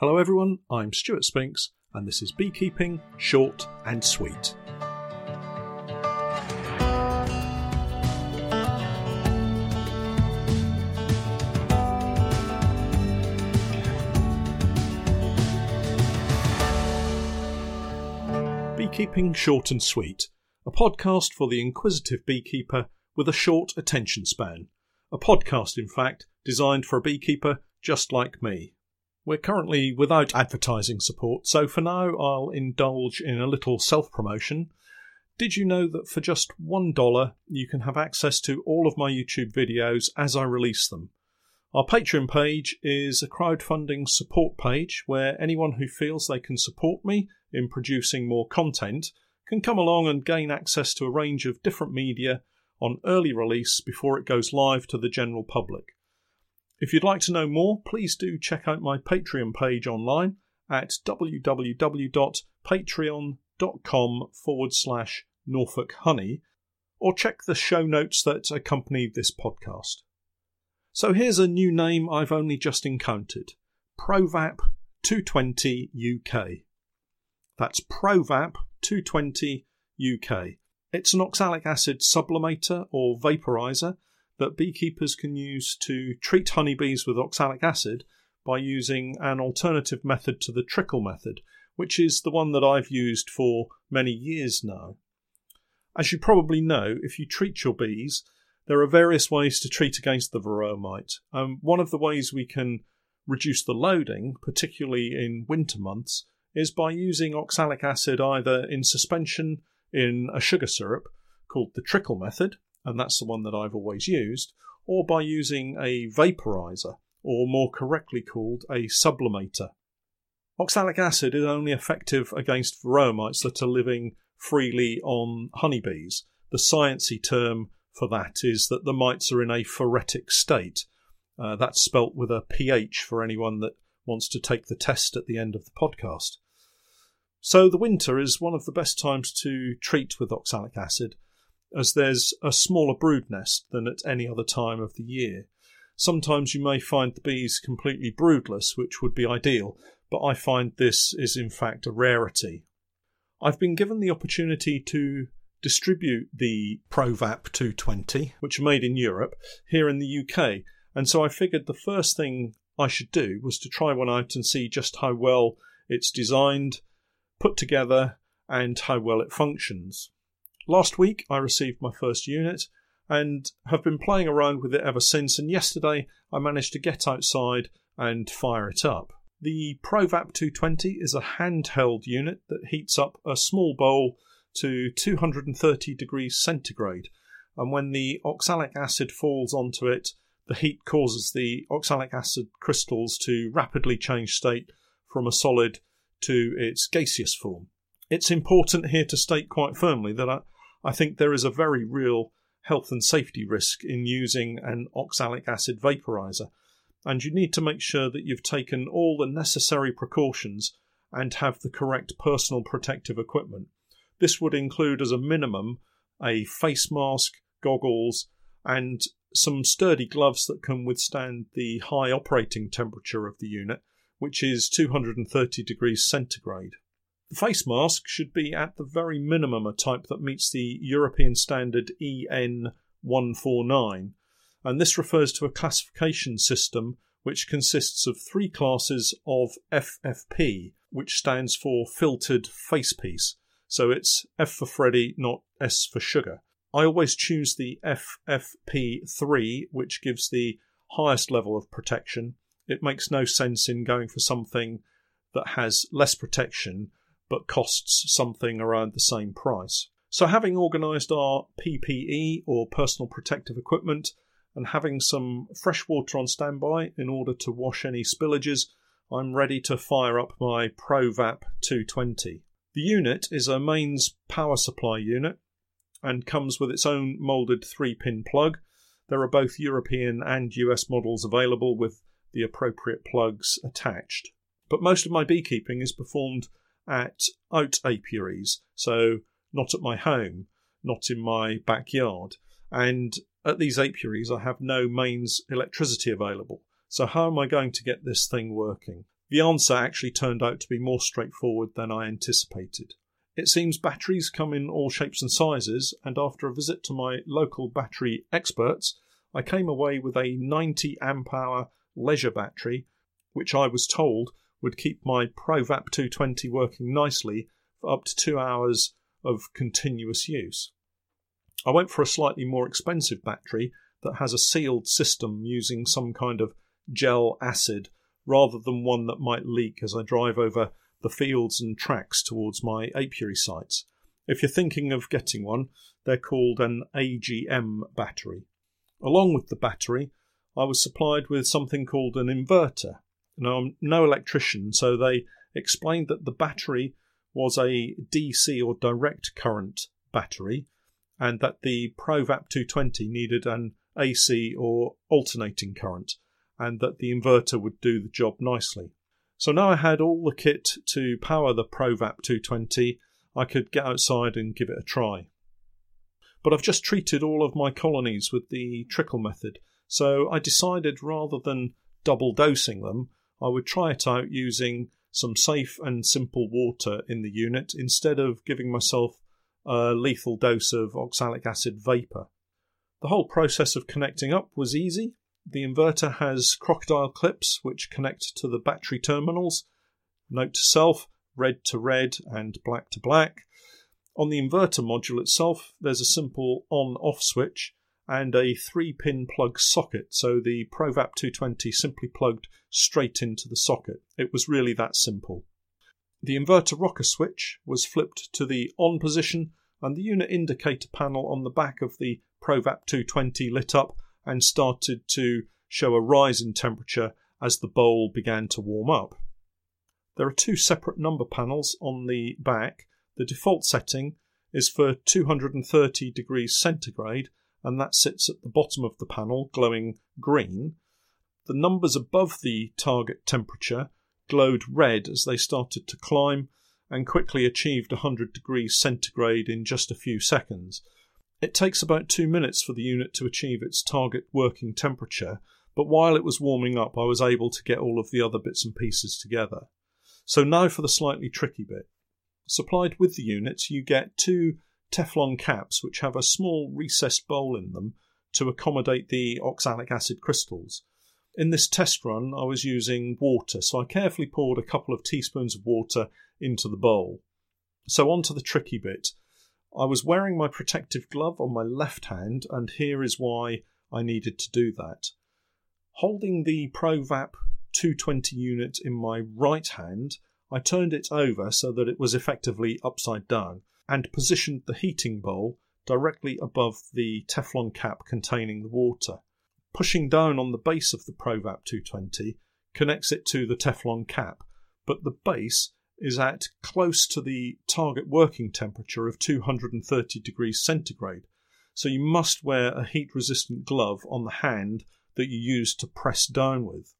Hello, everyone. I'm Stuart Spinks, and this is Beekeeping Short and Sweet. Beekeeping Short and Sweet, a podcast for the inquisitive beekeeper with a short attention span. A podcast, in fact, designed for a beekeeper just like me. We're currently without advertising support, so for now I'll indulge in a little self promotion. Did you know that for just $1 you can have access to all of my YouTube videos as I release them? Our Patreon page is a crowdfunding support page where anyone who feels they can support me in producing more content can come along and gain access to a range of different media on early release before it goes live to the general public. If you'd like to know more, please do check out my Patreon page online at www.patreon.com forward slash Norfolk Honey or check the show notes that accompany this podcast. So here's a new name I've only just encountered Provap 220 UK. That's Provap 220 UK. It's an oxalic acid sublimator or vaporizer that beekeepers can use to treat honeybees with oxalic acid by using an alternative method to the trickle method, which is the one that I've used for many years now. As you probably know, if you treat your bees, there are various ways to treat against the varroa mite. Um, one of the ways we can reduce the loading, particularly in winter months, is by using oxalic acid either in suspension in a sugar syrup called the trickle method, and that's the one that I've always used, or by using a vaporizer, or more correctly called a sublimator. Oxalic acid is only effective against varroa mites that are living freely on honeybees. The sciencey term for that is that the mites are in a phoretic state. Uh, that's spelt with a ph for anyone that wants to take the test at the end of the podcast. So the winter is one of the best times to treat with oxalic acid as there's a smaller brood nest than at any other time of the year. Sometimes you may find the bees completely broodless, which would be ideal, but I find this is in fact a rarity. I've been given the opportunity to distribute the Provap 220, which are made in Europe, here in the UK, and so I figured the first thing I should do was to try one out and see just how well it's designed, put together, and how well it functions. Last week I received my first unit and have been playing around with it ever since, and yesterday I managed to get outside and fire it up. The ProVap 220 is a handheld unit that heats up a small bowl to 230 degrees centigrade, and when the oxalic acid falls onto it, the heat causes the oxalic acid crystals to rapidly change state from a solid to its gaseous form. It's important here to state quite firmly that I, think there is a very real health and safety risk in using an oxalic acid vaporizer, and you need to make sure that you've taken all the necessary precautions and have the correct personal protective equipment. This would include, as a minimum, a face mask, goggles, and some sturdy gloves that can withstand the high operating temperature of the unit, which is 230 degrees centigrade. The face mask should be at the very minimum a type that meets the European standard EN 149, and this refers to a classification system which consists of three classes of FFP, which stands for filtered facepiece. So it's F for Freddy, not S for sugar. I always choose the FFP3, which gives the highest level of protection. It makes no sense in going for something that has less protection but costs something around the same price. So, having organised our PPE or personal protective equipment and having some fresh water on standby in order to wash any spillages, I'm ready to fire up my ProVap 220. The unit is a mains power supply unit and comes with its own moulded 3 pin plug. There are both European and US models available with the appropriate plugs attached. But most of my beekeeping is performed at out apiaries, so not at my home, not in my backyard. And at these apiaries, I have no mains electricity available. So, how am I going to get this thing working? The answer actually turned out to be more straightforward than I anticipated. It seems batteries come in all shapes and sizes, and after a visit to my local battery experts, I came away with a 90 amp hour leisure battery, which I was told would keep my ProVap 220 working nicely for up to two hours of continuous use. I went for a slightly more expensive battery that has a sealed system using some kind of gel acid rather than one that might leak as I drive over the fields and tracks towards my apiary sites. If you're thinking of getting one, they're called an AGM battery. Along with the battery, I was supplied with something called an inverter. Now, I'm no electrician, so they explained that the battery was a DC or direct current battery and that the ProVap 220 needed an AC or alternating current and that the inverter would do the job nicely. So now I had all the kit to power the ProVap 220, I could get outside and give it a try. But I've just treated all of my colonies with the trickle method, so I decided rather than double dosing them, I would try it out using some safe and simple water in the unit instead of giving myself a lethal dose of oxalic acid vapour. The whole process of connecting up was easy. The inverter has crocodile clips which connect to the battery terminals. Note to self red to red and black to black. On the inverter module itself, there's a simple on off switch and a 3 pin plug socket, so the ProVap 220 simply plugged straight into the socket. It was really that simple. The inverter rocker switch was flipped to the on position, and the unit indicator panel on the back of the ProVap 220 lit up and started to show a rise in temperature as the bowl began to warm up. There are two separate number panels on the back. The default setting is for 230 degrees centigrade, and that sits at the bottom of the panel, glowing green. The numbers above the target temperature glowed red as they started to climb and quickly achieved 100 degrees centigrade in just a few seconds. It takes about two minutes for the unit to achieve its target working temperature, but while it was warming up, I was able to get all of the other bits and pieces together. So now for the slightly tricky bit. Supplied with the unit, you get two Teflon caps which have a small recessed bowl in them to accommodate the oxalic acid crystals. In this test run, I was using water, so I carefully poured a couple of teaspoons of water into the bowl. So, on to the tricky bit. I was wearing my protective glove on my left hand, and here is why I needed to do that. Holding the ProVap 220 unit in my right hand, I turned it over so that it was effectively upside down and positioned the heating bowl directly above the Teflon cap containing the water. Pushing down on the base of the ProVap 220 connects it to the Teflon cap, but the base is at close to the target working temperature of 230 degrees centigrade. So you must wear a heat resistant glove on the hand that you use to press down with.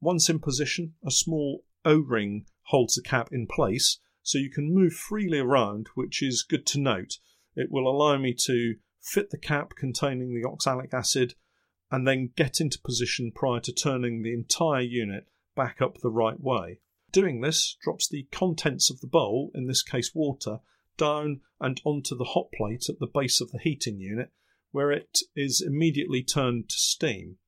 Once in position, a small O ring holds the cap in place so you can move freely around, which is good to note. It will allow me to fit the cap containing the oxalic acid and then get into position prior to turning the entire unit back up the right way. Doing this drops the contents of the bowl, in this case water, down and onto the hot plate at the base of the heating unit, where it is immediately turned to steam.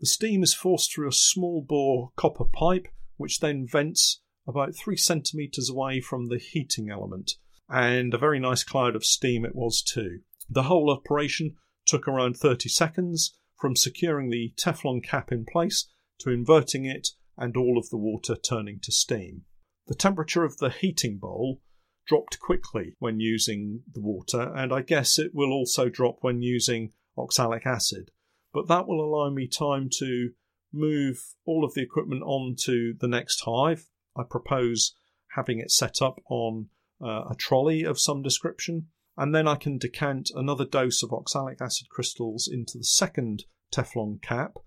The steam is forced through a small bore copper pipe, which then vents about three centimetres away from the heating element, and a very nice cloud of steam it was too. The whole operation took around 30 seconds from securing the Teflon cap in place to inverting it and all of the water turning to steam. The temperature of the heating bowl dropped quickly when using the water, and I guess it will also drop when using oxalic acid. But that will allow me time to move all of the equipment on to the next hive. I propose having it set up on uh, a trolley of some description, and then I can decant another dose of oxalic acid crystals into the second Teflon cap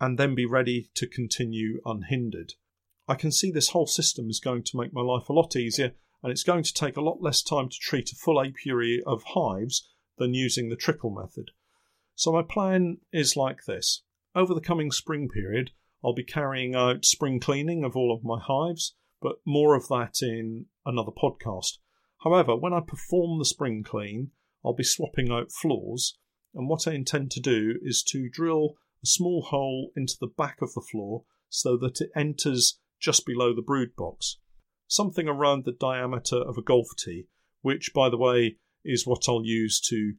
and then be ready to continue unhindered. I can see this whole system is going to make my life a lot easier, and it's going to take a lot less time to treat a full apiary of hives than using the trickle method. So, my plan is like this. Over the coming spring period, I'll be carrying out spring cleaning of all of my hives, but more of that in another podcast. However, when I perform the spring clean, I'll be swapping out floors, and what I intend to do is to drill a small hole into the back of the floor so that it enters just below the brood box, something around the diameter of a golf tee, which, by the way, is what I'll use to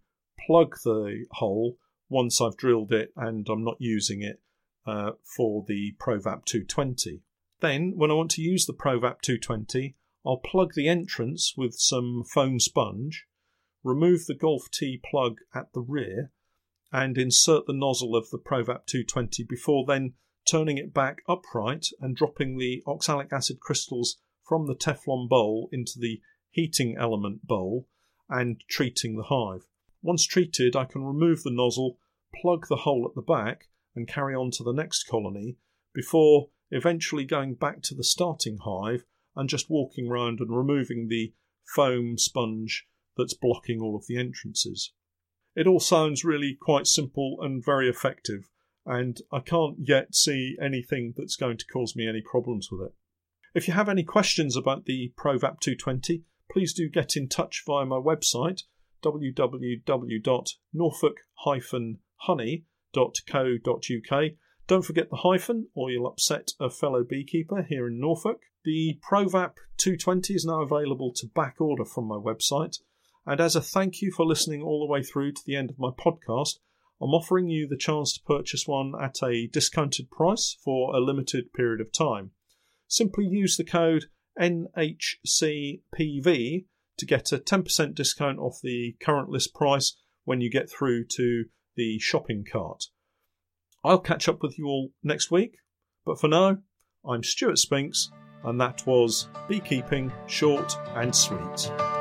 plug the hole once I've drilled it and I'm not using it uh, for the ProVap 220. Then, when I want to use the ProVap 220, I'll plug the entrance with some foam sponge, remove the golf tee plug at the rear, and insert the nozzle of the ProVap 220 before then turning it back upright and dropping the oxalic acid crystals from the Teflon bowl into the heating element bowl and treating the hive. Once treated, I can remove the nozzle, plug the hole at the back, and carry on to the next colony before eventually going back to the starting hive and just walking round and removing the foam sponge that's blocking all of the entrances. It all sounds really quite simple and very effective, and I can't yet see anything that's going to cause me any problems with it. If you have any questions about the ProVap 220, please do get in touch via my website www.norfolk-honey.co.uk. Don't forget the hyphen, or you'll upset a fellow beekeeper here in Norfolk. The ProVap 220 is now available to back order from my website. And as a thank you for listening all the way through to the end of my podcast, I'm offering you the chance to purchase one at a discounted price for a limited period of time. Simply use the code NHCPV to get a 10% discount off the current list price when you get through to the shopping cart. I'll catch up with you all next week, but for now, I'm Stuart Spinks, and that was Beekeeping Short and Sweet.